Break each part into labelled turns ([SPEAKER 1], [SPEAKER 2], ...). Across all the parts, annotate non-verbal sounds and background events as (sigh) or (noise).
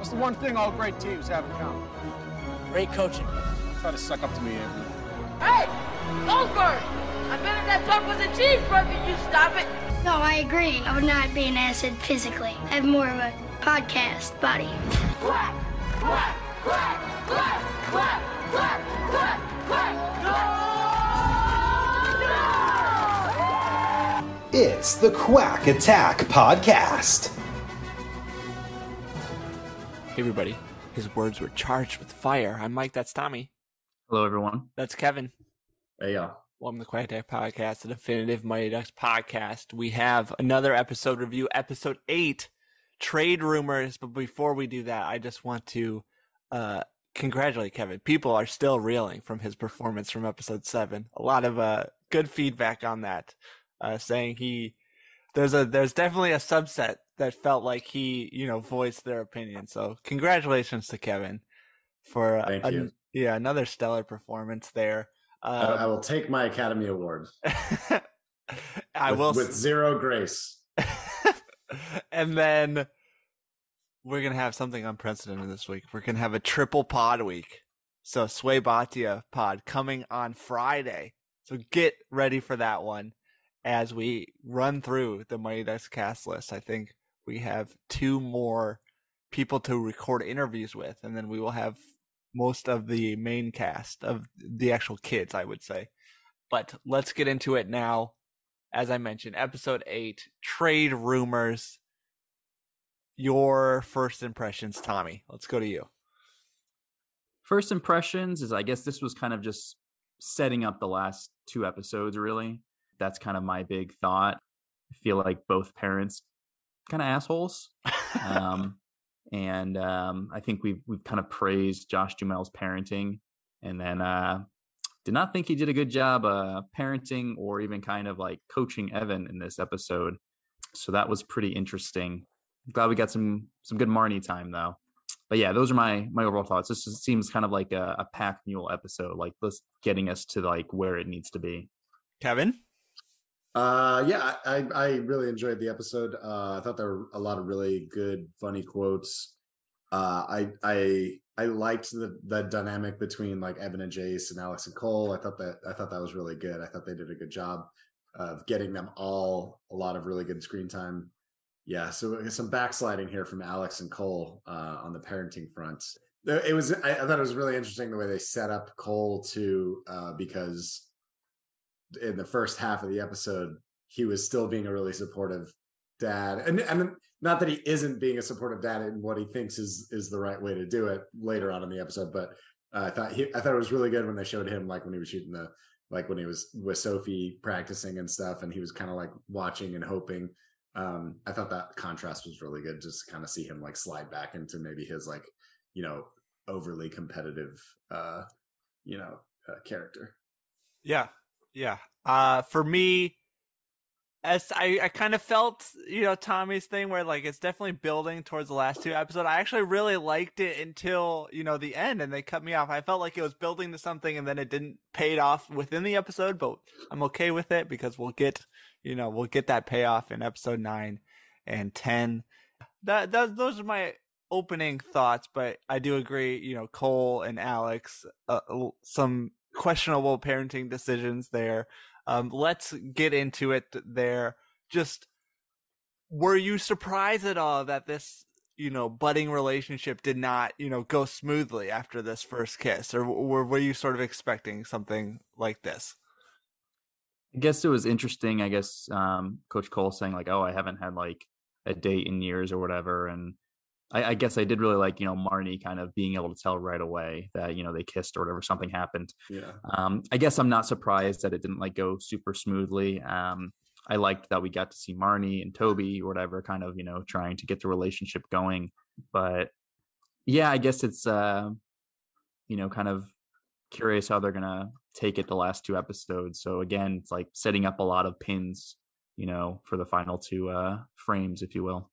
[SPEAKER 1] What's the one thing all great teams have in common?
[SPEAKER 2] Great coaching.
[SPEAKER 1] Try to suck up to me, Avery.
[SPEAKER 3] Hey, Goldberg! I bet if that talk was a cheeseburger, you stop it.
[SPEAKER 4] No, I agree. I would not be an acid physically. I have more of a podcast body.
[SPEAKER 3] Quack, quack, quack, quack, quack, quack, quack, quack. No! No!
[SPEAKER 5] It's the Quack Attack Podcast.
[SPEAKER 2] Hey, everybody. His words were charged with fire. I'm Mike. That's Tommy.
[SPEAKER 6] Hello, everyone.
[SPEAKER 2] That's Kevin.
[SPEAKER 6] Hey, y'all.
[SPEAKER 2] Welcome to the Quack Attack Podcast, the definitive Mighty Ducks podcast. We have another episode review, episode eight, trade rumors. But before we do that, I just want to uh, congratulate Kevin. People are still reeling from his performance from episode seven. A lot of uh, good feedback on that, uh, saying he there's a there's definitely a subset that felt like he you know voiced their opinion. So congratulations to Kevin for
[SPEAKER 7] you.
[SPEAKER 2] yeah another stellar performance there.
[SPEAKER 7] I,
[SPEAKER 2] Um,
[SPEAKER 7] I will take my Academy Award. (laughs)
[SPEAKER 2] I
[SPEAKER 7] with,
[SPEAKER 2] will
[SPEAKER 7] with zero grace. (laughs)
[SPEAKER 2] and then we're gonna have something unprecedented this week. We're gonna have a triple pod week. So Swayam Bhatia pod coming on Friday. So get ready for that one as we run through the Mighty Ducks cast list. I think we have two more people to record interviews with, and then we will have most of the main cast of the actual kids, I would say. But let's get into it now as I mentioned, episode eight, trade rumors. Your first impressions, Tommy. Let's go to you.
[SPEAKER 6] First impressions is I guess this was kind of just setting up the last two episodes, really. That's kind of my big thought. I feel like both parents kind of assholes. Um, and um, I think we've we've kind of praised Josh Duhamel's parenting, and then uh, did not think he did a good job uh, parenting or even kind of like coaching Evan in this episode. So that was pretty interesting. Glad we got some some good Marni time though. But yeah, those are my my overall thoughts. This is, seems kind of like a, a pack mule episode, like this getting us to like where it needs to be.
[SPEAKER 2] Kevin?
[SPEAKER 7] Uh, yeah, I, I really enjoyed the episode. Uh, I thought there were a lot of really good, funny quotes. Uh, I I I liked the the dynamic between like Evan and Jace and Alex and Cole. I thought that I thought that was really good. I thought they did a good job of getting them all a lot of really good screen time. Yeah, so some backsliding here from Alex and Cole uh, on the parenting front. It was I, I thought it was really interesting the way they set up Cole to uh, because in the first half of the episode he was still being a really supportive dad. And and not that he isn't being a supportive dad in what he thinks is is the right way to do it later on in the episode but uh, i thought he i thought it was really good when they showed him like when he was shooting the like when he was with sofi practicing and stuff and he was kind of like watching and hoping. Um i thought that contrast was really good just kind of see him like slide back into maybe his like you know overly competitive uh you know uh, character.
[SPEAKER 2] Yeah. Yeah. Uh for me, as I, I kind of felt, you know, Tommy's thing where like it's definitely building towards the last two episodes. I actually really liked it until, you know, the end and they cut me off. I felt like it was building to something and then it didn't pay it off within the episode, but I'm okay with it because we'll get, you know, we'll get that payoff in episode nine and 10. That, that those are my opening thoughts, but I do agree, you know, Cole and Alex, uh, some questionable parenting decisions there. Um, let's get into it there. Just were you surprised at all that this, you know, budding relationship did not, you know, go smoothly after this first kiss, or were were you sort of expecting something like this?
[SPEAKER 6] I guess it was interesting. I guess um, Coach Cole saying like, "Oh, I haven't had like a date in years or whatever," and I, I guess I did really like you know Marni kind of being able to tell right away that you know they kissed or whatever, something happened.
[SPEAKER 7] yeah
[SPEAKER 6] Um, I guess I'm not surprised that it didn't like go super smoothly. Um, I liked that we got to see Marni and Toby or whatever, kind of you know trying to get the relationship going. But yeah, I guess it's uh, you know kind of curious how they're gonna take it the last two episodes. So again, it's like setting up a lot of pins, you know, for the final two uh frames, if you will.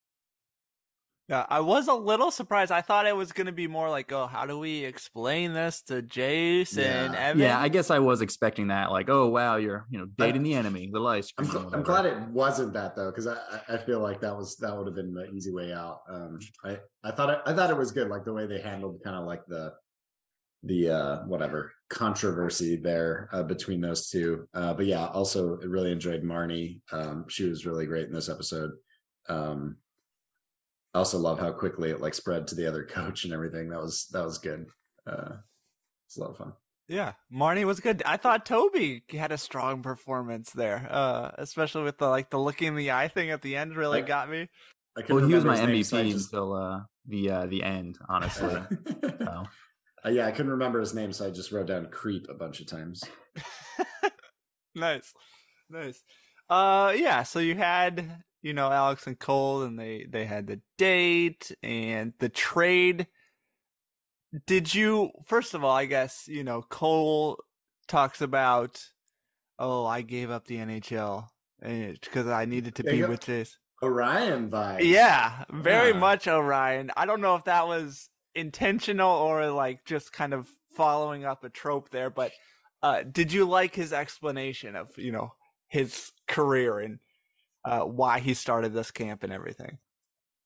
[SPEAKER 2] Yeah, I was a little surprised. I thought it was going to be more like, oh, how do we explain this to Jace and
[SPEAKER 7] Yeah.
[SPEAKER 2] Evan?
[SPEAKER 6] Yeah, I guess I was expecting that. Like, oh wow, you're you know dating the enemy, the lice.
[SPEAKER 7] I'm, gl- I'm glad it wasn't that though, because I, I- I feel like that was that would have been the easy way out. Um, I I thought it, I thought it was good, like the way they handled kind of like the the uh whatever controversy there uh, between those two. Uh, but yeah, also really enjoyed Marni. Um, she was really great in this episode. Um, I also love how quickly it like spread to the other coach and everything. That was that was good. Uh, it's a lot of fun.
[SPEAKER 2] Yeah, Marni was good. I thought Toby had a strong performance there, uh, especially with the like the looking in the eye thing at the end. Really
[SPEAKER 7] I-
[SPEAKER 2] got me.
[SPEAKER 7] I
[SPEAKER 6] Well, he was my
[SPEAKER 7] his name, so
[SPEAKER 6] MVP
[SPEAKER 7] just-
[SPEAKER 6] until uh, the uh, the end. Honestly, (laughs) so.
[SPEAKER 7] Uh, yeah, I couldn't remember his name, so I just wrote down creep a bunch of times. (laughs)
[SPEAKER 2] nice, nice. Uh, yeah. So you had you know Alex and Cole, and they they had the date and the trade. Did you first of all? I guess you know Cole talks about, oh, I gave up the NHL because I needed to
[SPEAKER 7] Yeah,
[SPEAKER 2] be with this.
[SPEAKER 7] Orion vibes.
[SPEAKER 2] Yeah, very
[SPEAKER 7] Yeah.
[SPEAKER 2] much Orion. I don't know if that was intentional or like just kind of following up a trope there, but uh did you like his explanation of, you know, his career and uh why he started this camp and everything?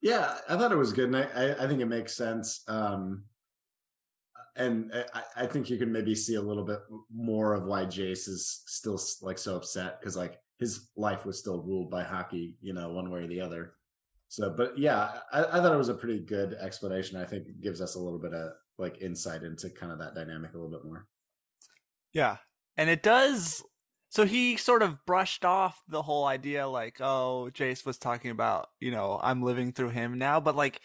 [SPEAKER 7] Yeah, I thought it was good, and I, I, think it makes sense. Um, and I, I think you can maybe see a little bit more of why Jace is still like so upset because like his life was still ruled by hockey, you know, one way or the other. So, but yeah, I, I thought it was a pretty good explanation. I think it gives us a little bit of like insight into kind of that dynamic a little bit more.
[SPEAKER 2] Yeah. And it does so he sort of brushed off the whole idea like, oh, Jace was talking about, you know, I'm living through him now, but like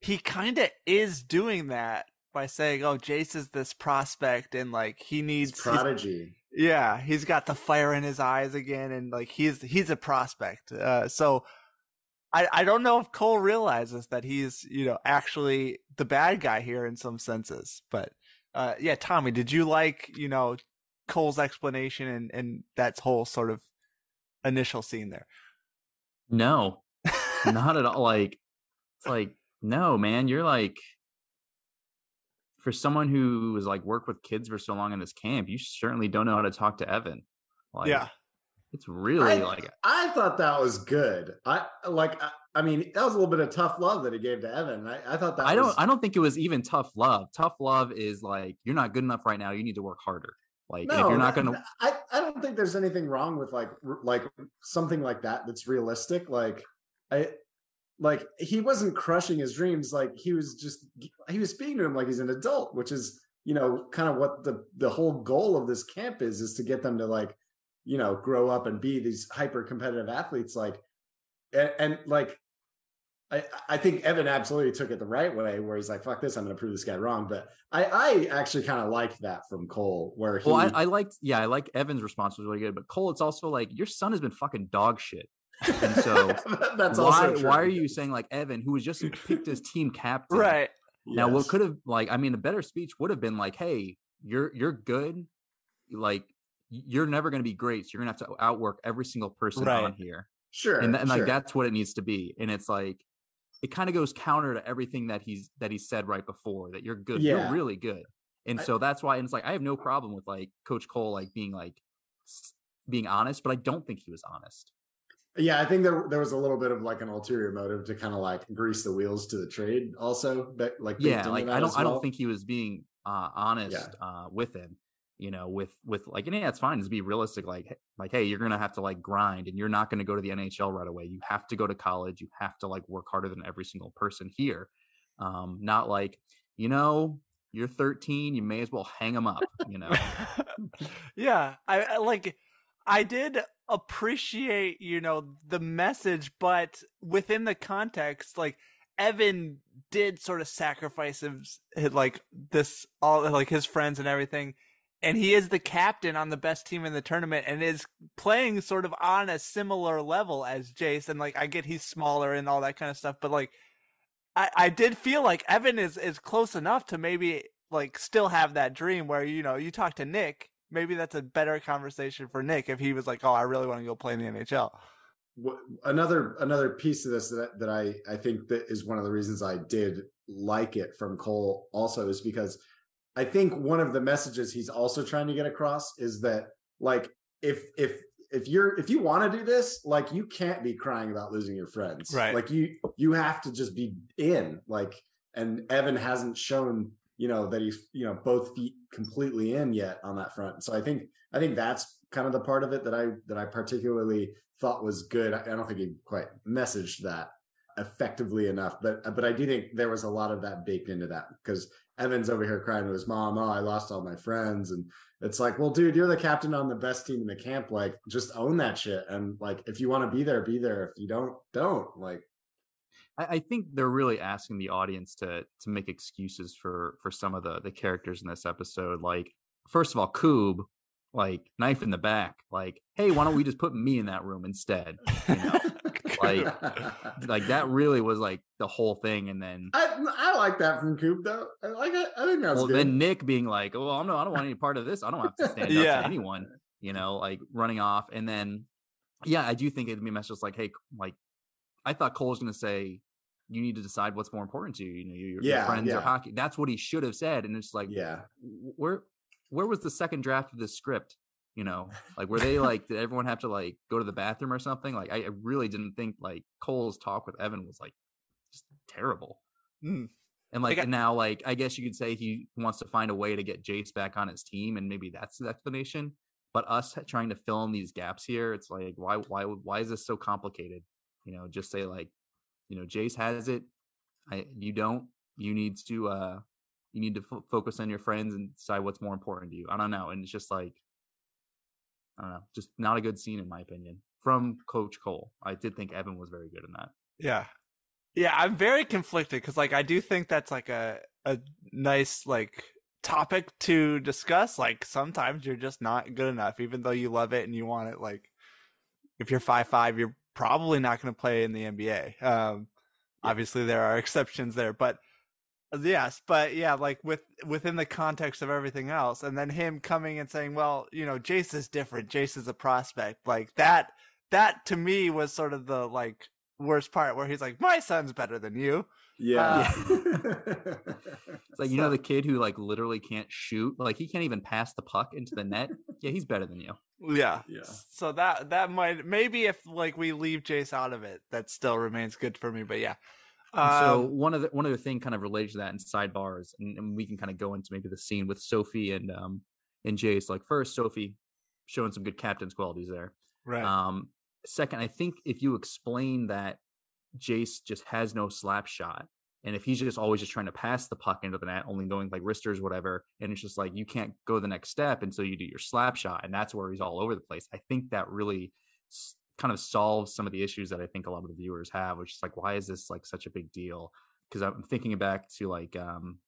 [SPEAKER 2] he kind of is doing that by saying, "Oh, Jace is this prospect and like he needs
[SPEAKER 7] It's prodigy.
[SPEAKER 2] yeah, he's got the fire in his eyes again and like he's he's a prospect." Uh so I I don't know if Cole realizes that he's, you know, actually the bad guy here in some senses, but uh yeah, Tommy, did you like, you know, Cole's explanation and and that whole sort of initial scene there?
[SPEAKER 6] No, (laughs) not at all. Like, it's like, no, man, you're like, for someone who has like worked with kids for so long in this camp, you certainly don't know how to talk to Evan. Like,
[SPEAKER 2] yeah.
[SPEAKER 6] it's really
[SPEAKER 7] I,
[SPEAKER 6] like,
[SPEAKER 7] I thought that was good. I like. I, I mean, that was a little bit of tough love that he gave to Evan. I, I thought that
[SPEAKER 6] I don't, I don't think it was even tough love. Tough love is like, you're not good enough right now. You need to work harder. Like, and if you're not going to,
[SPEAKER 7] I, I don't think there's anything wrong with like like something like that that's realistic. Like I like he wasn't crushing his dreams. Like he was just he was speaking to him like he's an adult, which is you know kind of what the the whole goal of this camp is is to get them to like you know grow up and be these hyper competitive athletes. Like and, and like. I, I think Evan absolutely took it the right way, where he's like, "Fuck this! I'm going to prove this guy wrong." But I, I actually kind of liked that from Cole, where he,
[SPEAKER 6] well, I, I liked, yeah, I like Evan's response was really good, but Cole, it's also like, your son has been fucking dog shit. And so (laughs)
[SPEAKER 7] that's
[SPEAKER 6] why,
[SPEAKER 7] also
[SPEAKER 6] why are you saying like Evan, who was just picked as team captain?
[SPEAKER 2] Right.
[SPEAKER 6] Now, what could have like? I mean, a better speech would have been like, "Hey, you're you're good. Like, you're never going to be great. So you're going to have to outwork every single person
[SPEAKER 2] Right.
[SPEAKER 6] on here."
[SPEAKER 7] sure,
[SPEAKER 6] And, th- and like that's what it needs to be. And it's like, it kind of goes counter to everything that he's that he said right before that you're good.
[SPEAKER 7] Yeah.
[SPEAKER 6] You're really good. And
[SPEAKER 7] I-
[SPEAKER 6] so that's why. And it's like I have no problem with like Coach Cole like being like being honest, but I don't think he was honest.
[SPEAKER 7] Yeah, I think there there was a little bit of like an ulterior motive to kind of like grease the wheels to the trade, also. But like,
[SPEAKER 6] yeah like i don't
[SPEAKER 7] as
[SPEAKER 6] i don't think he was being uh honest uh with him you know with with like and yeah it's fine Just be realistic like like hey you're gonna have to like grind and you're not gonna go to the nhl right away you have to go to college you have to like work harder than every single person here um not like you know you're 13 you may as well hang them up you (laughs) know
[SPEAKER 2] yeah, I, I like I did appreciate, you know, the message, but within the context, like Evan did sort of sacrifice his like this all like his friends and everything. And he is the captain on the best team in the tournament and is playing sort of on a similar level as Jace. And like I get he's smaller and all that kind of stuff, but like I, I did feel like Evan is, is close enough to maybe like still have that dream where you know you talk to Nick. Maybe that's a better conversation for Nick if he was like, "Oh, I really want to go play in the NHL."
[SPEAKER 7] another another piece of this that that I I think that is one of the reasons I did like it from Cole also is because I think one of the messages he's also trying to get across is that like if if if you're if you want to do this like you can't be crying about losing your friends.
[SPEAKER 2] Right.
[SPEAKER 7] like you you have to just be in like and Evan hasn't shown you know that he's you know both feet completely in yet on that front. So I think I think that's kind of the part of it that I that I particularly thought was good. I, I don't think he quite messaged that effectively enough but but I do think there was a lot of that baked into that because Evan's over here crying to his mom oh I lost all my friends and it's like, well, dude, you're the captain on the best team in the camp. Like, just own that shit. And like, if you want to be there, be there. If you don't, don't. Like,
[SPEAKER 6] I, I think they're really asking the audience to to make excuses for for some of the the characters in this episode. Like, first of all, Koob, like knife in the back. Like, hey, why don't we just put me in that room instead? You know, (laughs) like (laughs) like that really was like the whole thing. And then
[SPEAKER 7] I I like that from Koob though. I like it. I think that's
[SPEAKER 6] well,
[SPEAKER 7] good.
[SPEAKER 6] then Nick being like, "Oh, I'm not, I don't want any part of this. I don't have to stand up to anyone." You know, like running off, and then yeah, I do think it'd be a message like, "Hey, like I thought Cole was going to say." You need to decide what's more important to you. You know, your, your
[SPEAKER 7] Yeah,
[SPEAKER 6] friends
[SPEAKER 7] yeah.
[SPEAKER 6] or hockey. That's what he should have said. And it's like,
[SPEAKER 7] yeah.
[SPEAKER 6] where where was the second draft of this script? You know, like were they (laughs) like did everyone have to like go to the bathroom or something? Like I, really didn't think like Cole's talk with Evan was like just terrible.
[SPEAKER 2] Mm.
[SPEAKER 6] And like now, like I guess you could say he wants to find a way to get Jace back on his team, and maybe that's the explanation. But us trying to fill in these gaps here, it's like why why why is this so complicated? You know, just say like, you know, Jace has it, I you don't. You need to uh you need to fo- focus on your friends and decide what's more important to you. I don't know, and it's just like I don't know, just not a good scene in my opinion from Coach Cole. I did think Evan was very good in that.
[SPEAKER 2] Yeah. Yeah, I'm very conflicted because like I do think that's like a a nice like topic to discuss. Like sometimes you're just not good enough, even though you love it and you want it. Like if you're five five, you're probably not going to play in the NBA. Um, obviously there are (laughs) exceptions there, but Uh, yes, but yeah, like with within the context of everything else, and then him coming and saying, "Well, you know, Jace is different. Jace is a prospect." Like that. That to me was sort of the like worst part where he's like, "My son's better than you."
[SPEAKER 7] Yeah.
[SPEAKER 6] Uh, (laughs) it's like you know the kid who like literally can't shoot, like he can't even pass the puck into the net. Yeah, he's better than you.
[SPEAKER 2] Yeah.
[SPEAKER 7] Yeah.
[SPEAKER 2] So that that might maybe if like we leave Jace out of it, that still remains good for me. But yeah.
[SPEAKER 6] And so
[SPEAKER 2] Um,
[SPEAKER 6] one of the one other thing kind of related to that in sidebars, and, and we can kind of go into maybe the scene with Sofi and um and Jace. Like first, Sofi showing some good captain's qualities there.
[SPEAKER 2] right.
[SPEAKER 6] Um, second, I think if you explain that Jace just has no slap shot, and if he's just always just trying to pass the puck into the net, only going like wristers, whatever, and it's just like you can't go the next step until you do your slap shot, and that's where he's all over the place. I think that really kind of solves some of the issues that I think a lot of the viewers have, which is like, why is this like such a big deal? Because I'm thinking back to like um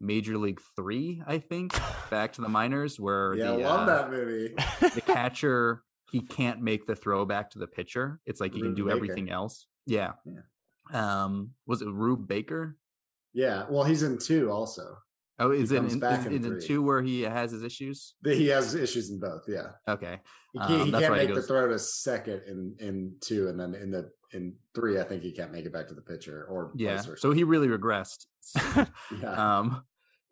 [SPEAKER 6] Major League Three, I think, back to the minors where
[SPEAKER 7] yeah, I
[SPEAKER 6] the,
[SPEAKER 7] love
[SPEAKER 6] uh,
[SPEAKER 7] that movie.
[SPEAKER 6] the catcher he can't make the throw back to the pitcher. It's like he can do
[SPEAKER 7] Baker.
[SPEAKER 6] everything else. Yeah. Um, was it Rube Baker?
[SPEAKER 7] Yeah. Well, he's in two also.
[SPEAKER 6] Oh, is it in,
[SPEAKER 7] back
[SPEAKER 6] is
[SPEAKER 7] in
[SPEAKER 6] it two where he has his issues?
[SPEAKER 7] He has issues in both. Yeah.
[SPEAKER 6] Okay.
[SPEAKER 7] He
[SPEAKER 6] Um,
[SPEAKER 7] can't, he can't
[SPEAKER 6] right, he
[SPEAKER 7] make the throw to second in in two, and then in the in three, I think he can't make it back to the pitcher or
[SPEAKER 6] Yeah.
[SPEAKER 7] vice versa.
[SPEAKER 6] So he really regressed. (laughs) (laughs)
[SPEAKER 7] yeah.
[SPEAKER 6] um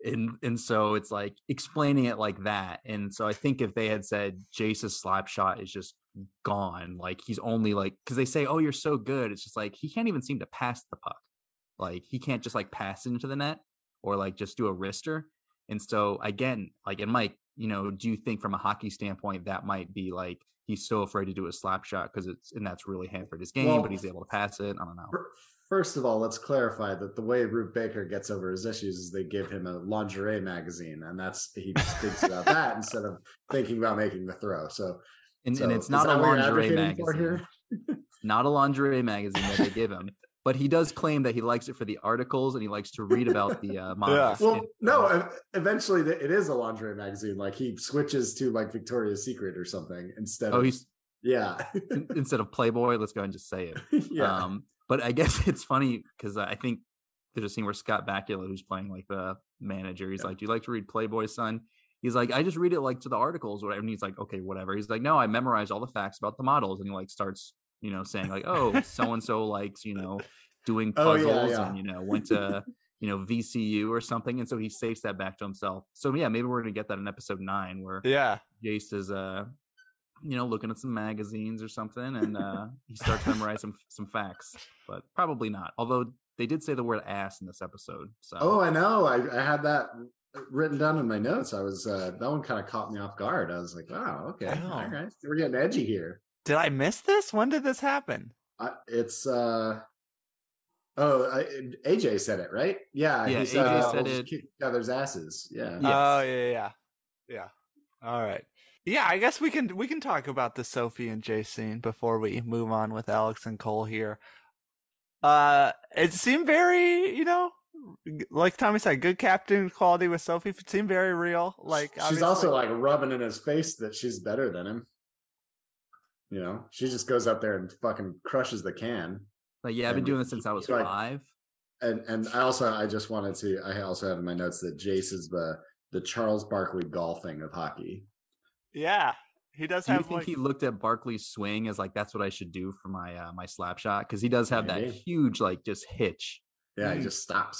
[SPEAKER 6] and and so it's like explaining it like that and so i think if they had said jace's slap shot is just gone like he's only like because they say oh you're so good it's just like he can't even seem to pass the puck like he can't just like pass into the net or like just do a wrister and so again like and mike you know do you think from a hockey standpoint that might be like he's so afraid to do a slap shot because it's and that's really hampered his game
[SPEAKER 7] Well,
[SPEAKER 6] but he's able to pass it i don't know.
[SPEAKER 7] First of all, let's clarify that the way Rube Baker gets over his issues is they give him a lingerie magazine, and that's he just thinks about that instead of thinking about making the throw. So,
[SPEAKER 6] and,
[SPEAKER 7] so
[SPEAKER 6] and it's not a
[SPEAKER 7] that what you're
[SPEAKER 6] lingerie magazine. not a lingerie magazine that they give him, but he does claim that he likes it for the articles and he likes to read about the uh, (laughs) models.
[SPEAKER 7] Well,
[SPEAKER 6] And,
[SPEAKER 7] no,
[SPEAKER 6] uh,
[SPEAKER 7] eventually th- it is a lingerie magazine. Like he switches to like Victoria's Secret or something instead.
[SPEAKER 6] oh,
[SPEAKER 7] of,
[SPEAKER 6] he's
[SPEAKER 7] yeah, (laughs)
[SPEAKER 6] instead of Playboy. Let's go and just say it. (laughs)
[SPEAKER 7] yeah.
[SPEAKER 6] Um, but I guess it's funny because I think there's a scene where Scott Bakula, who's playing like the manager, he's
[SPEAKER 7] Yeah.
[SPEAKER 6] like, "Do you like to read Playboy, son?" He's like, "I just read it like to the articles, or whatever." And he's like, "Okay, whatever." He's like, "No, I memorize all the facts about the models," and he like starts, you know, saying like, "Oh, so and so likes, you know, doing (laughs)
[SPEAKER 7] Oh, yeah,
[SPEAKER 6] puzzles
[SPEAKER 7] yeah.
[SPEAKER 6] and you know went to you know VCU or something," and so he saves that back to himself. So yeah, maybe we're gonna get that in episode nine where
[SPEAKER 2] Yeah.
[SPEAKER 6] Jace is uh you know looking at some magazines or something and uh he starts to memorize some some facts but probably not although they did say the word ass in this episode so
[SPEAKER 7] Oh, I know. I, I had that written down in my notes. I was uh that one kind of caught me off guard. I was like, wow, okay, all right, we're getting edgy here.
[SPEAKER 2] Did I miss this? When did this happen?
[SPEAKER 7] I, it's uh oh, I, AJ said it right. Yeah,
[SPEAKER 6] Yeah,
[SPEAKER 7] he
[SPEAKER 6] AJ
[SPEAKER 7] uh,
[SPEAKER 6] said it.
[SPEAKER 7] Kick each other's asses. Yeah.
[SPEAKER 6] Yes.
[SPEAKER 2] Oh yeah, yeah, yeah. All right. Yeah, I guess we can we can talk about the Sofi and Jay scene before we move on with Alex and Cole here. Uh, it seemed very, you know, like Tommy said, good captain quality with Sofi. It seemed very real. Like
[SPEAKER 7] she's
[SPEAKER 2] obviously-
[SPEAKER 7] also like rubbing in his face that she's better than him. You know, she just goes up there and fucking crushes the can.
[SPEAKER 6] like yeah i've been doing this since i was
[SPEAKER 7] like-
[SPEAKER 6] five
[SPEAKER 7] And and I also I just wanted to I also have in my notes that Jace is the the Charles Barkley golfing of hockey.
[SPEAKER 2] yeah, he does
[SPEAKER 6] do you think
[SPEAKER 2] like
[SPEAKER 6] he looked at barkley's swing as like that's what i should do for my uh my slap shot because he does have that huge like just hitch
[SPEAKER 7] Yeah, he
[SPEAKER 2] Mm.
[SPEAKER 7] just stops.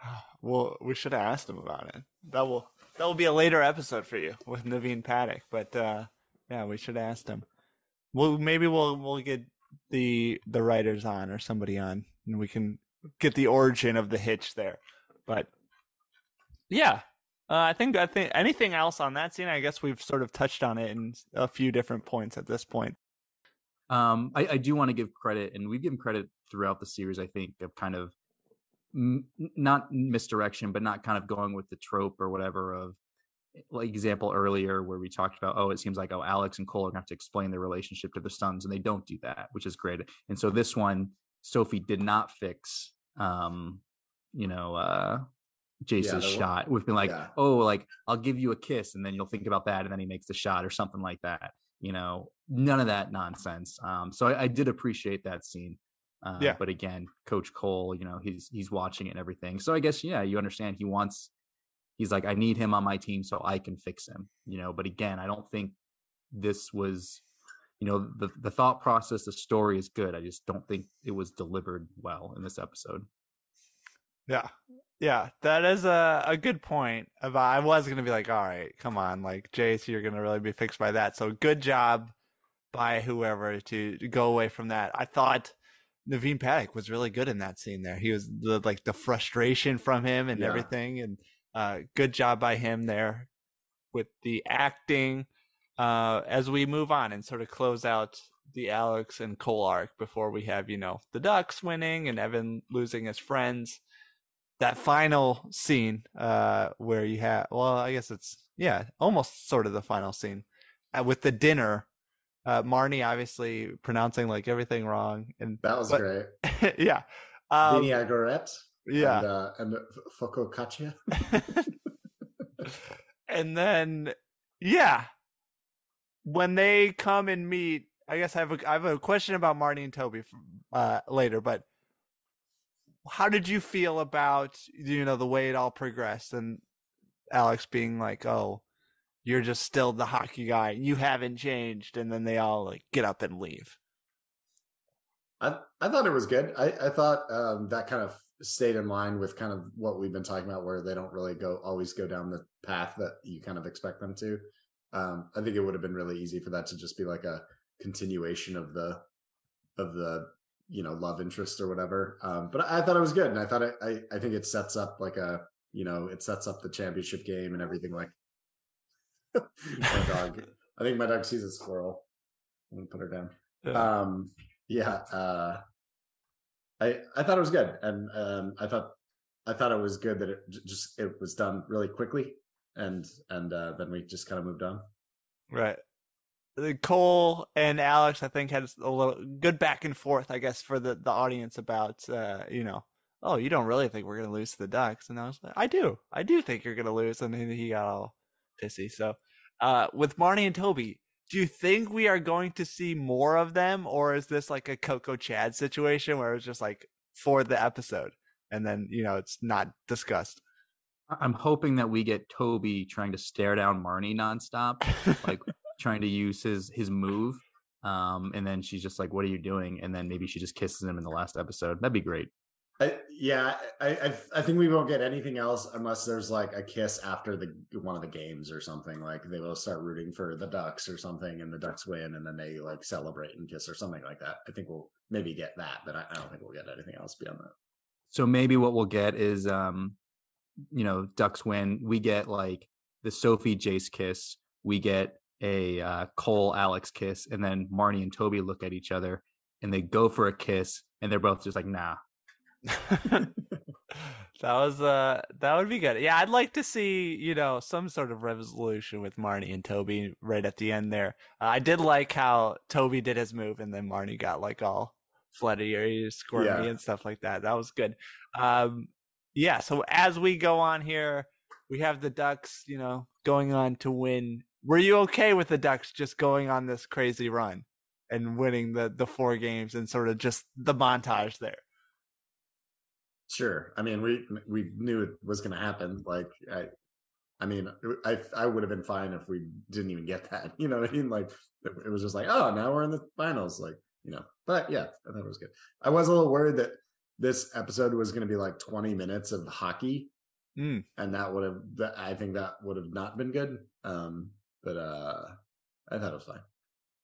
[SPEAKER 7] (sighs)
[SPEAKER 2] Well, we should have asked him about it. That will that will be a later episode for you with Naveen Paddock. But uh yeah, we should have asked him. Well, maybe we'll we'll get the the writers on or somebody on, and we can get the origin of the hitch there. But yeah, uh, I think I think anything else on that scene. I guess we've sort of touched on it in a few different points at this point.
[SPEAKER 6] Um, I, I do want to give credit, and we've given credit throughout the series. I think of kind of m- not misdirection, but not kind of going with the trope or whatever of like example earlier where we talked about oh it seems like oh Alex and Cole are gonna have to explain their relationship to their sons and they don't do that which is great and so this one Sofi did not fix um you know uh Jason's
[SPEAKER 7] one-
[SPEAKER 6] shot we've been like
[SPEAKER 7] yeah.
[SPEAKER 6] oh like I'll give you a kiss and then you'll think about that and then he makes the shot or something like that you know none of that nonsense um so I, I did appreciate that scene uh,
[SPEAKER 2] Yeah.
[SPEAKER 6] but again coach cole you know he's he's watching it and everything so i guess yeah you understand he wants he's like i need him on my team so i can fix him you know but again i don't think this was you know the the thought process the story is good i just don't think it was delivered well in this episode
[SPEAKER 2] Yeah. Yeah, that is a, a good point. About I was gonna be like, all right, come on, like Jace, you're gonna really be fixed by that. So good job by whoever to, to go away from that. I thought Naveen Paddock was really good in that scene there. He was the like the frustration from him and
[SPEAKER 7] Yeah.
[SPEAKER 2] everything, and uh, good job by him there with the acting. Uh, as we move on and sort of close out the Alex and Cole arc before we have you know the Ducks winning and Evan losing his friends that final scene uh where you have well i guess it's yeah almost sort of the final scene uh, with the dinner uh marni obviously pronouncing like everything wrong and
[SPEAKER 7] That was
[SPEAKER 2] but-
[SPEAKER 7] great. (laughs)
[SPEAKER 2] yeah um,
[SPEAKER 7] Vinny.
[SPEAKER 2] Yeah.
[SPEAKER 7] And, uh, and Focaccia. (laughs) (laughs)
[SPEAKER 2] and then yeah. When they come and meet i guess i have a, I have a question about marty and toby uh later but how did you feel about you know the way it all progressed and alex being like oh you're just still the hockey guy. You haven't changed. And then they all like get up and leave.
[SPEAKER 7] I I thought it was good. I I thought um, that kind of stayed in line with kind of what we've been talking about, where they don't really go always go down the path that you kind of expect them to. Um, I think it would have been really easy for that to just be like a continuation of the of the you know love interest or whatever. Um, but I thought it was good, and I thought it, I I think it sets up like a you know it sets up the championship game and everything like. (laughs) my dog, I think my dog sees a squirrel. I'm gonna put her down um yeah uh i i thought it was good and um i thought i thought it was good that it just it was done really quickly and and uh then we just kind of moved on
[SPEAKER 2] Right. Cole and Alex, I think, had a little good back and forth, I guess, for the, the audience about, uh, you know, oh, you don't really think we're to lose to the Ducks. And I was like, I do. I do think you're to lose. And then he got all pissy. So, uh, with Marni and Toby, do you think we are going to see more of them? Or is this like a Coco Chad situation where it's just like for the episode and then, you know, it's not discussed?
[SPEAKER 6] I'm hoping that we get toby trying to stare down marni nonstop like (laughs) trying to use his his move Um, and then she's just like, "What are you doing?" And then maybe she just kisses him in the last episode. That'd be great.
[SPEAKER 7] I, yeah, I, I I think we won't get anything else unless there's like a kiss after the one of the games or something. Like they will start rooting for the Ducks or something, and the Ducks win, and then they like celebrate and kiss or something like that. I think we'll maybe get that, but I, I don't think we'll get anything else beyond that.
[SPEAKER 6] So maybe what we'll get is, um, you know, Ducks win. We get like the Sofi Jace kiss. We get a uh, Cole Alex kiss, and then Marni and Toby look at each other and they go for a kiss, and they're both just like, "Nah." (laughs)
[SPEAKER 2] that was uh that would be good. Yeah, I'd like to see, you know, some sort of resolution with Marni and Toby right at the end there. Uh, I did like how Toby did his move and then Marni got like all fluttery, or squirmy
[SPEAKER 7] Yeah.
[SPEAKER 2] and stuff like that. That was good. Um yeah, so as we go on here, we have the Ducks, you know, going on to win. Were you okay with the Ducks just going on this crazy run and winning the the four games and sort of just the montage there?
[SPEAKER 7] Sure. I mean, we we knew it was going to happen. Like, I, I mean, I I would have been fine if we didn't even get that. (laughs) You know what I mean? Like, it, it was just like, oh, now we're in the finals. Like, you know. But yeah, I thought it was good. I was a little worried that this episode was going to be like 20 minutes of hockey,
[SPEAKER 2] Mm.
[SPEAKER 7] and that would have. That I think that would have not been good. Um, but uh, I thought it was fine.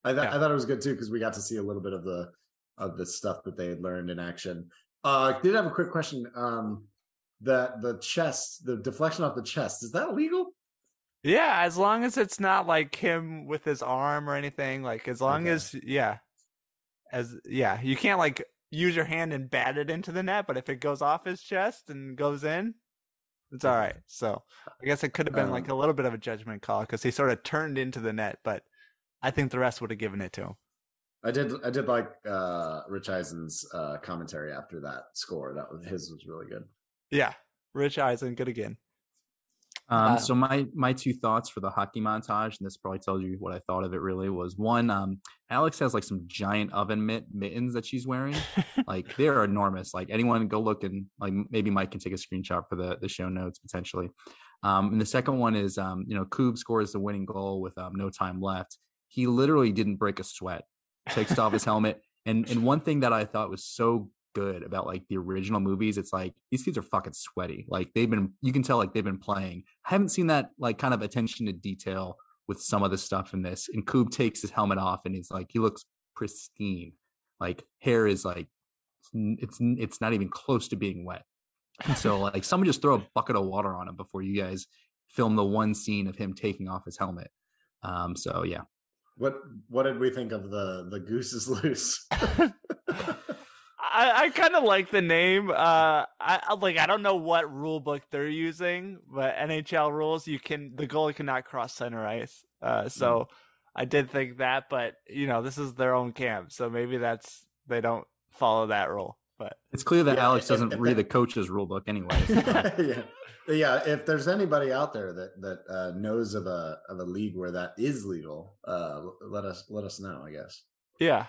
[SPEAKER 7] I thought
[SPEAKER 2] Yeah.
[SPEAKER 7] I thought it was good too because we got to see a little bit of the of the stuff that they had learned in action. Uh, did have a quick question. Um, that the chest, the deflection off the chest, is that illegal?
[SPEAKER 2] Yeah, as long as it's not like him with his arm or anything. Like as long
[SPEAKER 7] Okay.
[SPEAKER 2] as yeah, as yeah, you can't like use your hand and bat it into the net. But if it goes off his chest and goes in, it's all right. So I guess it could have been like a
[SPEAKER 7] Um,
[SPEAKER 2] little bit of a judgment call because he sort of turned into the net. But I think the rest would have given it to him.
[SPEAKER 7] I did. I did like uh, Rich Eisen's uh, commentary after that score. That was his was really good.
[SPEAKER 2] Yeah, Rich Eisen, good again.
[SPEAKER 6] Um,
[SPEAKER 2] Uh,
[SPEAKER 6] so my my two thoughts for the hockey montage, and this probably tells you what I thought of it. Really was one. Um, Alex has like some giant oven mitt mittens that she's wearing. (laughs) like they're enormous. Like anyone go look and like maybe Mike can take a screenshot for the the show notes potentially. Um, and the second one is um, you know, Koob scores the winning goal with um, no time left. He literally didn't break a sweat. Takes off his helmet. And and one thing that I thought was so good about like the original movies, it's like these kids are fucking sweaty. Like they've been you can tell like they've been playing. I haven't seen that like kind of attention to detail with some of the stuff in this. And Koob takes his helmet off and he's like he looks pristine. Like hair is like it's it's not even close to being wet. And so (laughs) like someone just throw a bucket of water on him before you guys film the one scene of him taking off his helmet. Um so yeah.
[SPEAKER 7] What What did we think of the the goose is loose? (laughs)
[SPEAKER 2] I, I kind of like the name. Uh, I like. I don't know what rule book they're using, but NHL rules, you can the goalie cannot cross center ice. Uh, so I did think that, but you know, this is their own camp, so maybe that's they don't follow that rule. But
[SPEAKER 6] It's clear that
[SPEAKER 7] Yeah,
[SPEAKER 6] Alex doesn't
[SPEAKER 7] if
[SPEAKER 6] read
[SPEAKER 7] that-
[SPEAKER 6] the coach's rule book anyway. (laughs)
[SPEAKER 7] yeah, yeah. If there's anybody out there that that uh, knows of a of a league where that is legal, uh, let us let us know. I guess.
[SPEAKER 2] yeah,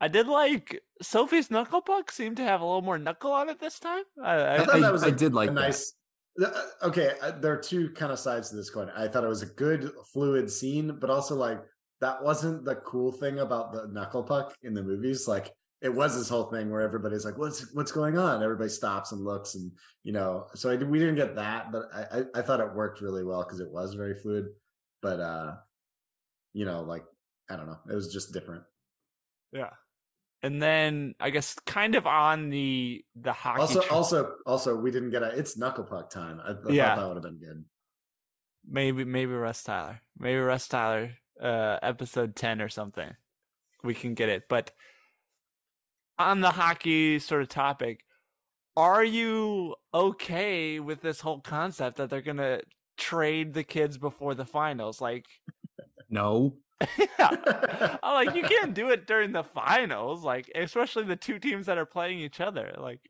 [SPEAKER 2] I did like Sofi's knuckle puck seemed to have a little more knuckle on it this time. I, I,
[SPEAKER 7] I thought that was
[SPEAKER 6] I
[SPEAKER 7] a-
[SPEAKER 6] did like
[SPEAKER 7] a
[SPEAKER 6] that.
[SPEAKER 7] nice. Uh, Okay, uh, there are two kind of sides to this coin. I thought it was a good fluid scene, but also like that wasn't the cool thing about the knuckle puck in the movies. Like it was this whole thing where everybody's like, "What's what's going on?" Everybody stops and looks, and you know. So I, we didn't get that, but I I, I thought it worked really well because it was very fluid. But uh, you know, like I don't know, it was just different.
[SPEAKER 2] yeah. And then I guess kind of on the the hockey.
[SPEAKER 7] Also,
[SPEAKER 2] tr-
[SPEAKER 7] also, also, we didn't get a. It's knuckle puck time. I, I
[SPEAKER 2] Yeah.
[SPEAKER 7] thought that would have been good.
[SPEAKER 2] maybe maybe Russ Tyler, maybe Russ Tyler, uh, episode ten or something. We can get it. But on the hockey sort of topic, are you okay with this whole concept that they're gonna trade the kids before the finals? Like, (laughs)
[SPEAKER 6] no. (laughs)
[SPEAKER 2] yeah, I'm like you can't do it during the finals. Like, especially the two teams that are playing each other. Like,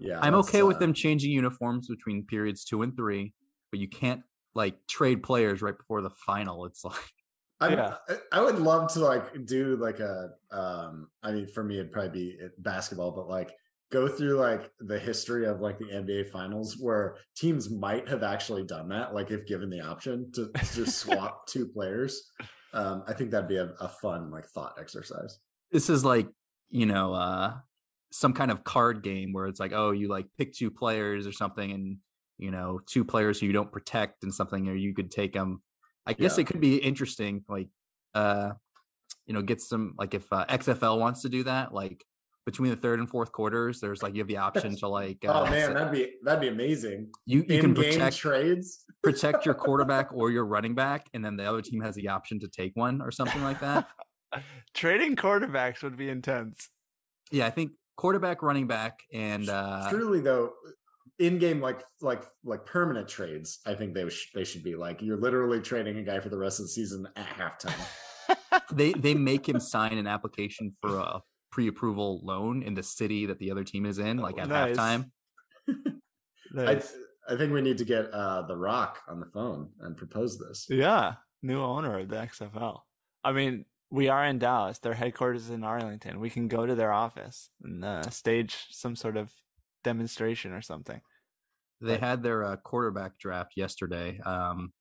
[SPEAKER 7] Yeah,
[SPEAKER 6] I'm
[SPEAKER 7] that's,
[SPEAKER 6] okay with
[SPEAKER 7] uh,
[SPEAKER 6] them changing uniforms between periods two and three, but you can't like trade players right before the final. It's like
[SPEAKER 7] I,
[SPEAKER 2] Yeah.
[SPEAKER 7] I would love to like do like a um I mean for me it'd probably be uh, basketball but like go through like the history of like the NBA finals where teams might have actually done that like if given the option to to just swap (laughs) two players Um, I think that'd be a, a fun like thought exercise.
[SPEAKER 6] This is like, you know, uh some kind of card game where it's like, oh, you like pick two players or something and you know, two players who you don't protect and something or you could take them. I guess
[SPEAKER 7] Yeah.
[SPEAKER 6] it could be interesting like uh you know, get some like if uh, XFL wants to do that like between the third and fourth quarters there's like you have the option (laughs) to like uh,
[SPEAKER 7] oh man,
[SPEAKER 6] set-
[SPEAKER 7] that'd be that'd be amazing.
[SPEAKER 6] you you can
[SPEAKER 7] In-game
[SPEAKER 6] protect
[SPEAKER 7] trades. (laughs)
[SPEAKER 6] protect your quarterback or your running back, and then the other team has the option to take one or something like that. (laughs)
[SPEAKER 2] Trading quarterbacks would be intense.
[SPEAKER 6] yeah, I think quarterback, running back, and uh,
[SPEAKER 7] Truly though, in game like like like permanent trades, I think they sh- they should be like you're literally trading a guy for the rest of the season at halftime. (laughs)
[SPEAKER 6] they they make him sign an application for a pre-approval loan in the city that the other team is in, like at
[SPEAKER 2] Nice.
[SPEAKER 6] halftime. (laughs)
[SPEAKER 7] I
[SPEAKER 2] Nice.
[SPEAKER 7] I think we need to get uh the Rock on the phone and propose this.
[SPEAKER 2] Yeah, new owner of the XFL. I mean, we are in Dallas. Their headquarters is in Arlington. We can go to their office and uh, stage some sort of demonstration or something.
[SPEAKER 6] They had their uh, quarterback draft yesterday. Um,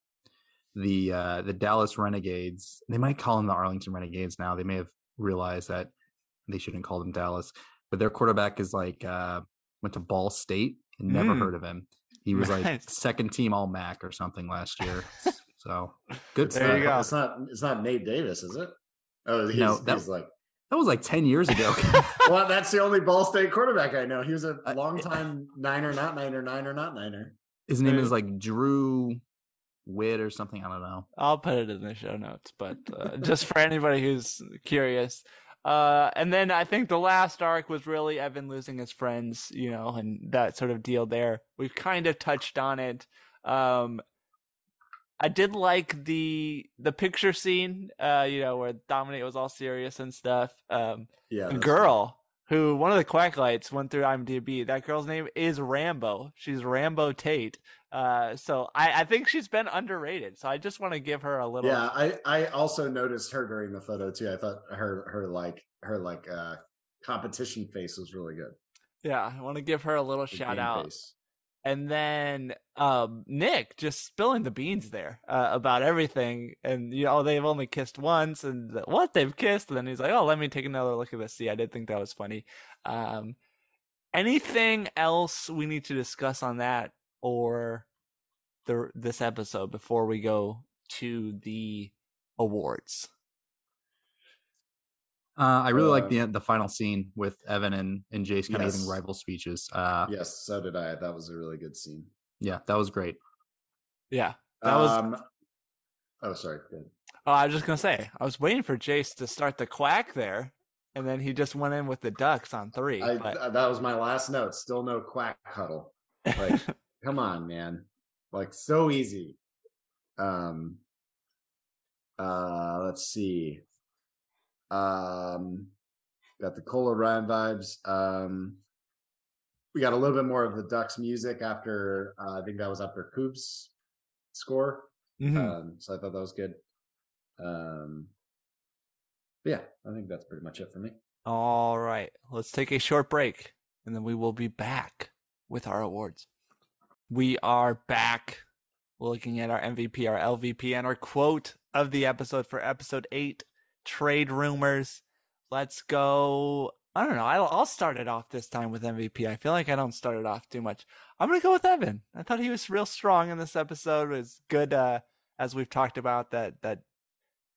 [SPEAKER 6] the uh, the Dallas Renegades. They might call them the Arlington Renegades now. They may have realized that they shouldn't call them Dallas. But their quarterback is like uh, went to Ball State and never
[SPEAKER 2] Mm.
[SPEAKER 6] heard of him. He was like second team All MAC or something last year. (laughs) So good
[SPEAKER 7] It's
[SPEAKER 2] There
[SPEAKER 6] stuff.
[SPEAKER 2] you go.
[SPEAKER 7] It's not it's not Nate Davis, is it? Oh, he's,
[SPEAKER 6] No, that-
[SPEAKER 7] he's like
[SPEAKER 6] That was like ten years ago. (laughs)
[SPEAKER 7] well, that's the only Ball State quarterback I know. He was a
[SPEAKER 6] Uh,
[SPEAKER 7] long time Niner, not Niner, Niner, not Niner.
[SPEAKER 6] His name
[SPEAKER 2] Hey.
[SPEAKER 6] is like Drew Witt or something. I don't know.
[SPEAKER 2] I'll put it in the show notes, but uh, just for anybody who's curious. Uh, and then I think the last arc was really Evan losing his friends, you know, and that sort of deal there. We've kind of touched on it. Um, I did like the the picture scene, uh, you know, where Dominic was all serious and stuff. Um,
[SPEAKER 7] Yeah,
[SPEAKER 2] the girl who one of the quack lights went through IMDb. That girl's name is Rambo. She's Rambo Tate. Uh, so I, I think she's been underrated. So I just want to give her a little.
[SPEAKER 7] Yeah, I I also noticed her during the photo too. I thought her her like her like uh competition face was really good.
[SPEAKER 2] Yeah, I want to give her a little
[SPEAKER 7] Her
[SPEAKER 2] shout out.
[SPEAKER 7] face.
[SPEAKER 2] And then um, Nick just spilling the beans there uh, about everything, and you know they've only kissed once, and what they've kissed, and then he's like, "Oh, let me take another look at this." See, I did think that was funny. Um, anything else we need to discuss on that or the this episode before we go to the awards?
[SPEAKER 6] Uh, I really like
[SPEAKER 7] Uh,
[SPEAKER 6] the the final scene with Evan and and Jace kind of giving rival speeches. Uh.
[SPEAKER 7] Yes, so did I. That was a really good scene.
[SPEAKER 6] Yeah, that was great.
[SPEAKER 2] Yeah, that was.
[SPEAKER 7] Um, oh, sorry. go ahead.
[SPEAKER 2] Oh, I was just gonna say, I was waiting for Jace to start the quack there, and then he just went in with the ducks on three.
[SPEAKER 7] I,
[SPEAKER 2] but...
[SPEAKER 7] uh, that was my last note. Still no quack huddle. Like, (laughs) come on, man. Like so easy. Um. Uh. Let's see. Um. Got the Cola Ryan vibes. Um. We got a little bit more of the Ducks music after. Uh, I think that was after Koob's score.
[SPEAKER 2] Mhm.
[SPEAKER 7] Um. So I thought that was good. Um. Yeah, I think that's pretty much it for me.
[SPEAKER 2] All right, let's take a short break, and then we will be back with our awards. We are back looking at our MVP, our LVP, and our quote of the episode for episode eight trade rumors. Let's go. I don't know. I'll, I'll start it off this time with MVP. I feel like I don't start it off too much. I'm going to go with Evan. I thought he was real strong in this episode. It was good, uh, as we've talked about, that, that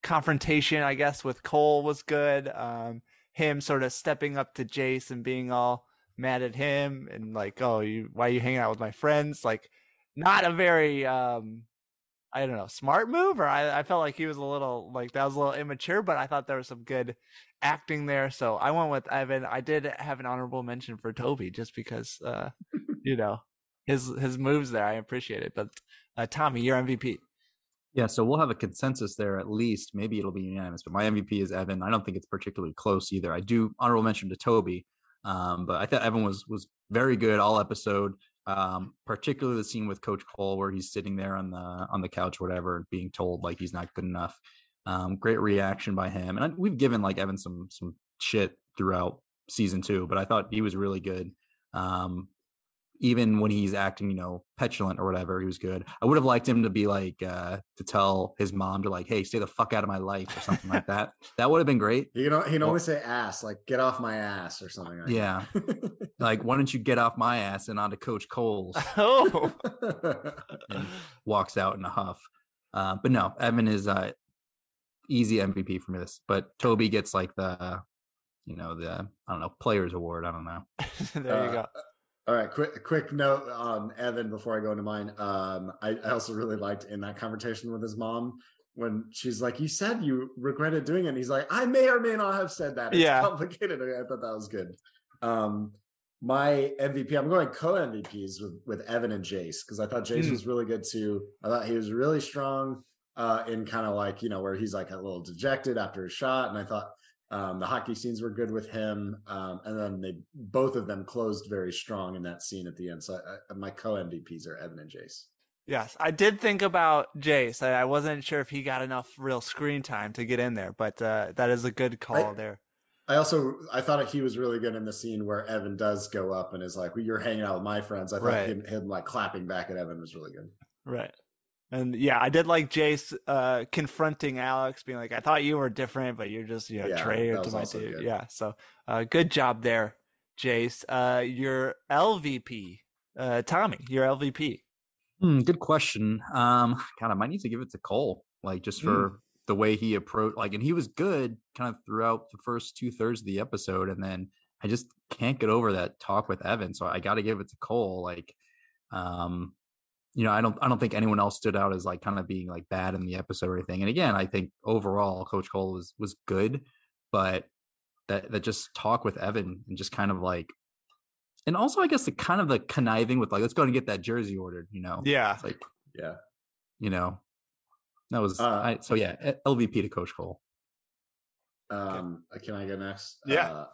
[SPEAKER 2] confrontation, I guess, with Cole was good. Um, him sort of stepping up to Jace and being all mad at him and like, oh, you why are you hanging out with my friends? Like, not a very um, I don't know, smart move. Or I, I felt like he was a little like that was a little immature, but I thought there was some good acting there. So I went with Evan. I did have an honorable mention for Toby just because, uh, (laughs) you know, his his moves there. I appreciate it. But uh, Tommy, your MVP.
[SPEAKER 6] Yeah, so we'll have a consensus there at least. Maybe it'll be unanimous, but my MVP is Evan. I don't think it's particularly close either. I do honorable mention to Toby, um, but I thought Evan was was very good all episode. Um, particularly the scene with Coach Cole where he's sitting there on the on the couch, whatever, being told like he's not good enough. Um, great reaction by him, and I, we've given like Evan some some shit throughout season two, but I thought he was really good. Um, even when he's acting, you know, petulant or whatever, he was good. I would have liked him to be like uh to tell his mom to like, hey, stay the fuck out of my life or something like that. That would have been great.
[SPEAKER 7] You know, he can always say ass, like get off my ass or something like
[SPEAKER 6] Yeah. Like, why don't you get off my ass and onto Coach Cole's? (laughs)
[SPEAKER 2] Oh,
[SPEAKER 6] and walks out in a huff. Uh, but no, Evan is uh, easy MVP for this. But Toby gets like the, you know, the I don't know Players Award. I don't know. (laughs)
[SPEAKER 2] there you
[SPEAKER 7] Uh,
[SPEAKER 2] go.
[SPEAKER 7] All right, quick quick note on Evan before I go into mine. Um, I, I also really liked in that conversation with his mom when she's like, "You said you regretted doing it," and he's like, "I may or may not have said that." It's
[SPEAKER 2] Yeah.
[SPEAKER 7] complicated. (laughs) I thought that was good. Um, my MVP, I'm going co MVPs with with Evan and Jace because I thought Jace
[SPEAKER 2] Mm.
[SPEAKER 7] was really good too. I thought he was really strong uh, in kind of like you know where he's like a little dejected after a shot, and I thought um, the hockey scenes were good with him, um, and then they both of them closed very strong in that scene at the end. So I, I, my co MVPs are Evan and Jace.
[SPEAKER 2] Yes, I did think about Jace. I, I wasn't sure if he got enough real screen time to get in there, but uh, that is a good call there.
[SPEAKER 7] I also I thought he was really good in the scene where Evan does go up and is like, well, "You're hanging out with my friends." I thought
[SPEAKER 2] Right.
[SPEAKER 7] him, him like clapping back at Evan was really good.
[SPEAKER 2] Right. And yeah, I did like Jace uh, confronting Alex, being like, "I thought you were different, but you're just you know
[SPEAKER 7] Yeah,
[SPEAKER 2] traitor to my dude."
[SPEAKER 7] good.
[SPEAKER 2] Yeah. So uh, good job there, Jace. Uh, your LVP, uh, Tommy, your LVP.
[SPEAKER 6] Hmm, good question. Um, God, I might need to give it to Cole, like just for the way he approached. Like, and he was good kind of throughout the first two thirds of the episode, and then I just can't get over that talk with Evan. So I got to give it to Cole. Like, um, you know, I don't, I don't think anyone else stood out as like kind of being like bad in the episode or anything. And again, I think overall, Coach Cole was was good, but that that just talk with Evan and just kind of like. And also, I guess the kind of the conniving with like, let's go and get that jersey ordered. You know,
[SPEAKER 2] Yeah.
[SPEAKER 6] it's like
[SPEAKER 7] Yeah.
[SPEAKER 6] you know that was
[SPEAKER 7] Uh,
[SPEAKER 6] I, so yeah lvp to coach cole
[SPEAKER 7] Um, can I go next?
[SPEAKER 2] Yeah.
[SPEAKER 7] Uh,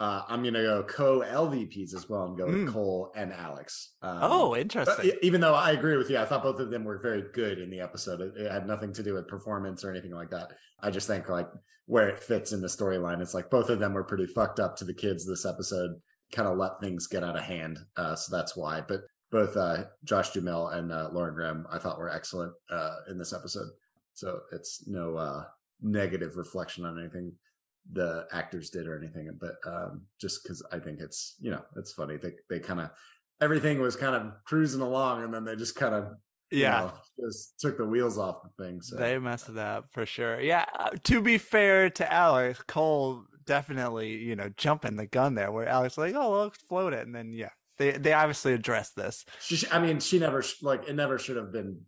[SPEAKER 7] uh, I'm gonna go co LVPs as well and go with
[SPEAKER 2] Mm.
[SPEAKER 7] Cole and Alex. Um,
[SPEAKER 2] Oh, interesting.
[SPEAKER 7] even though I agree with you, I thought both of them were very good in the episode. It, it had nothing to do with performance or anything like that. I just think like where it fits in the storyline, it's like both of them were pretty fucked up to the kids this episode. Kind of let things get out of hand, uh, so that's why. But both uh, Josh Duhamel and uh, Lauren Graham, I thought were excellent uh, in this episode. So it's no uh, negative reflection on anything the actors did or anything, but um, just because I think it's you know it's funny they they kind of everything was kind of cruising along and then they just kind of
[SPEAKER 2] yeah.
[SPEAKER 7] know, just took the wheels off the thing. So
[SPEAKER 2] They messed it up for sure. Yeah. uh, To be fair to Alex, Cole definitely, you know, jumping the gun there where Alex like, oh, let's float it. And then, yeah, they, they obviously addressed this.
[SPEAKER 7] she, I mean, she never like it never should have been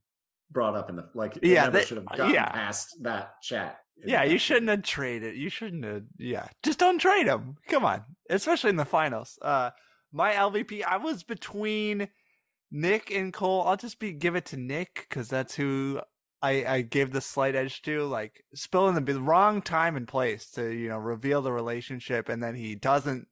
[SPEAKER 7] brought up in the like it
[SPEAKER 2] Yeah,
[SPEAKER 7] never
[SPEAKER 2] they-
[SPEAKER 7] should have gotten
[SPEAKER 2] yeah.
[SPEAKER 7] past that chat.
[SPEAKER 2] Yeah, you shouldn't have traded. You shouldn't have. Yeah, just don't trade him. Come on, especially in the finals. Uh, my LVP, I was between Nick and Cole. I'll just be give it to Nick because that's who I I gave the slight edge to. Like spilling the the wrong time and place to you know reveal the relationship, and then he doesn't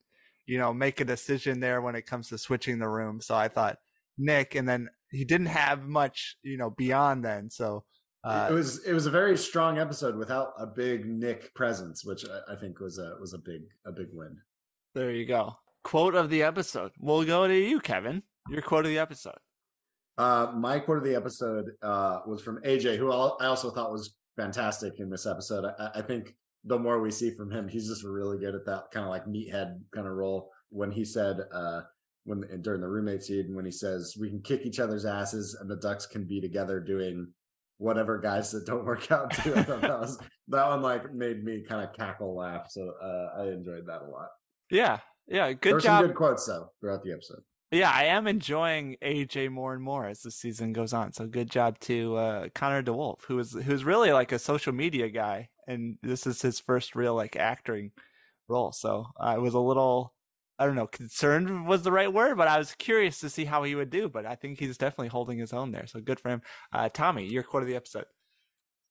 [SPEAKER 2] you know make a decision there when it comes to switching the room. So I thought Nick, and then he didn't have much you know beyond then. So. Uh,
[SPEAKER 7] it was it was a very strong episode without a big Nick presence, which I, I think was a was a big a big win.
[SPEAKER 2] There you go. Quote of the episode. We'll go to you, Kevin. Your quote of the episode.
[SPEAKER 7] Uh, my quote of the episode uh, was from AJ, who I also thought was fantastic in this episode. I, I think the more we see from him, he's just really good at that kind of like meathead kind of role. When he said, uh, when during the roommate scene, when he says, "We can kick each other's asses, and the Ducks can be together doing whatever guys that don't work out do." I thought that was that one like made me kind of cackle laugh. So uh, I enjoyed that a lot.
[SPEAKER 2] Yeah. Yeah.
[SPEAKER 7] there
[SPEAKER 2] Good
[SPEAKER 7] were
[SPEAKER 2] job.
[SPEAKER 7] some good quotes though throughout the episode.
[SPEAKER 2] Yeah, I am enjoying AJ more and more as the season goes on. So good job to uh, Connor DeWolf, who is who's really like a social media guy, and this is his first real like acting role. So I was a little, I don't know, concerned was the right word, but I was curious to see how he would do. But I think he's definitely holding his own there. So good for him. Uh, Tommy, your quote of the episode.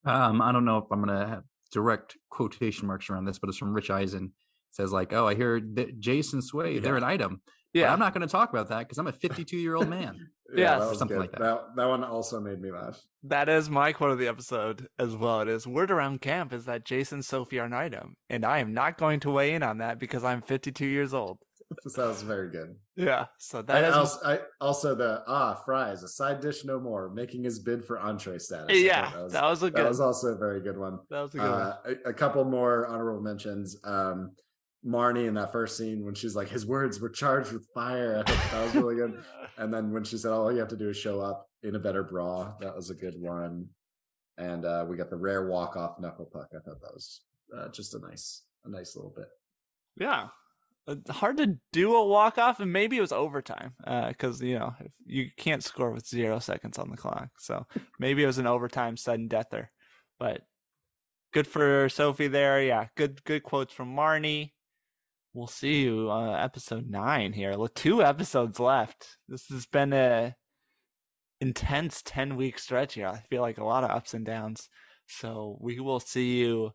[SPEAKER 6] um i don't know if i'm gonna have direct quotation marks around this but it's from rich eisen it says like oh i hear that jason sway they're an item yeah
[SPEAKER 2] Yeah,
[SPEAKER 6] i'm not going to talk about that because i'm a 52 year old (laughs) man
[SPEAKER 2] Yeah,
[SPEAKER 7] that
[SPEAKER 6] or something
[SPEAKER 7] good.
[SPEAKER 6] like that.
[SPEAKER 7] That that one also made me laugh.
[SPEAKER 2] That is my quote of the episode as well. It is word around camp is that Jason Sofi are an item, and I am not going to weigh in on that because I'm 52 years old. (laughs)
[SPEAKER 7] that was very good.
[SPEAKER 2] Yeah. So that is
[SPEAKER 7] also, I, also the ah fries, a side dish no more, making his bid for entree status.
[SPEAKER 2] Yeah,
[SPEAKER 7] that was,
[SPEAKER 2] that was a
[SPEAKER 7] that
[SPEAKER 2] good.
[SPEAKER 7] was also a very good one.
[SPEAKER 2] that was a good one.
[SPEAKER 7] Uh, a, a couple more honorable mentions. Um, Marni in that first scene when she's like, his words were charged with fire. That was really good. (laughs) And then when she said, all you have to do is show up in a better bra, that was a good one. And uh, we got the rare walk off knuckle puck. I thought that was uh, just a nice, a nice little bit.
[SPEAKER 2] Yeah. Uh, Hard to do a walk off, and maybe it was overtime because you know if you can't score with zero seconds on the clock. So (laughs) maybe it was an overtime sudden deather. But good for Sofi there. Yeah, good good quotes from Marni. We'll see you uh, episode nine here. Look, Two episodes left. This has been a intense ten week stretch here. I feel like a lot of ups and downs. So we will see you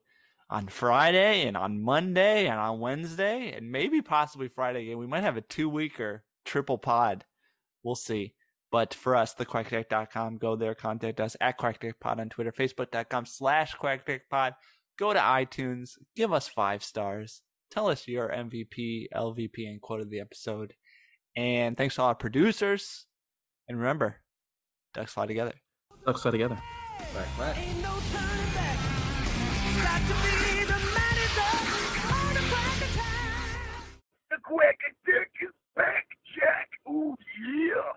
[SPEAKER 2] on Friday and on Monday and on Wednesday and maybe possibly Friday again. We might have a two weeker triple pod. We'll see. But for us, thequackdeck.com, go there, contact us at quackdeckpod on Twitter, facebook.com slash quackdeckpod. Go to iTunes, give us five stars. Tell us your MVP, LVP, and quote of the episode. And thanks to all our producers. And remember, ducks fly together.
[SPEAKER 6] Let's play together.
[SPEAKER 7] Quack, quack.
[SPEAKER 8] The Quack Deck is back, Jack. Ooh, yeah.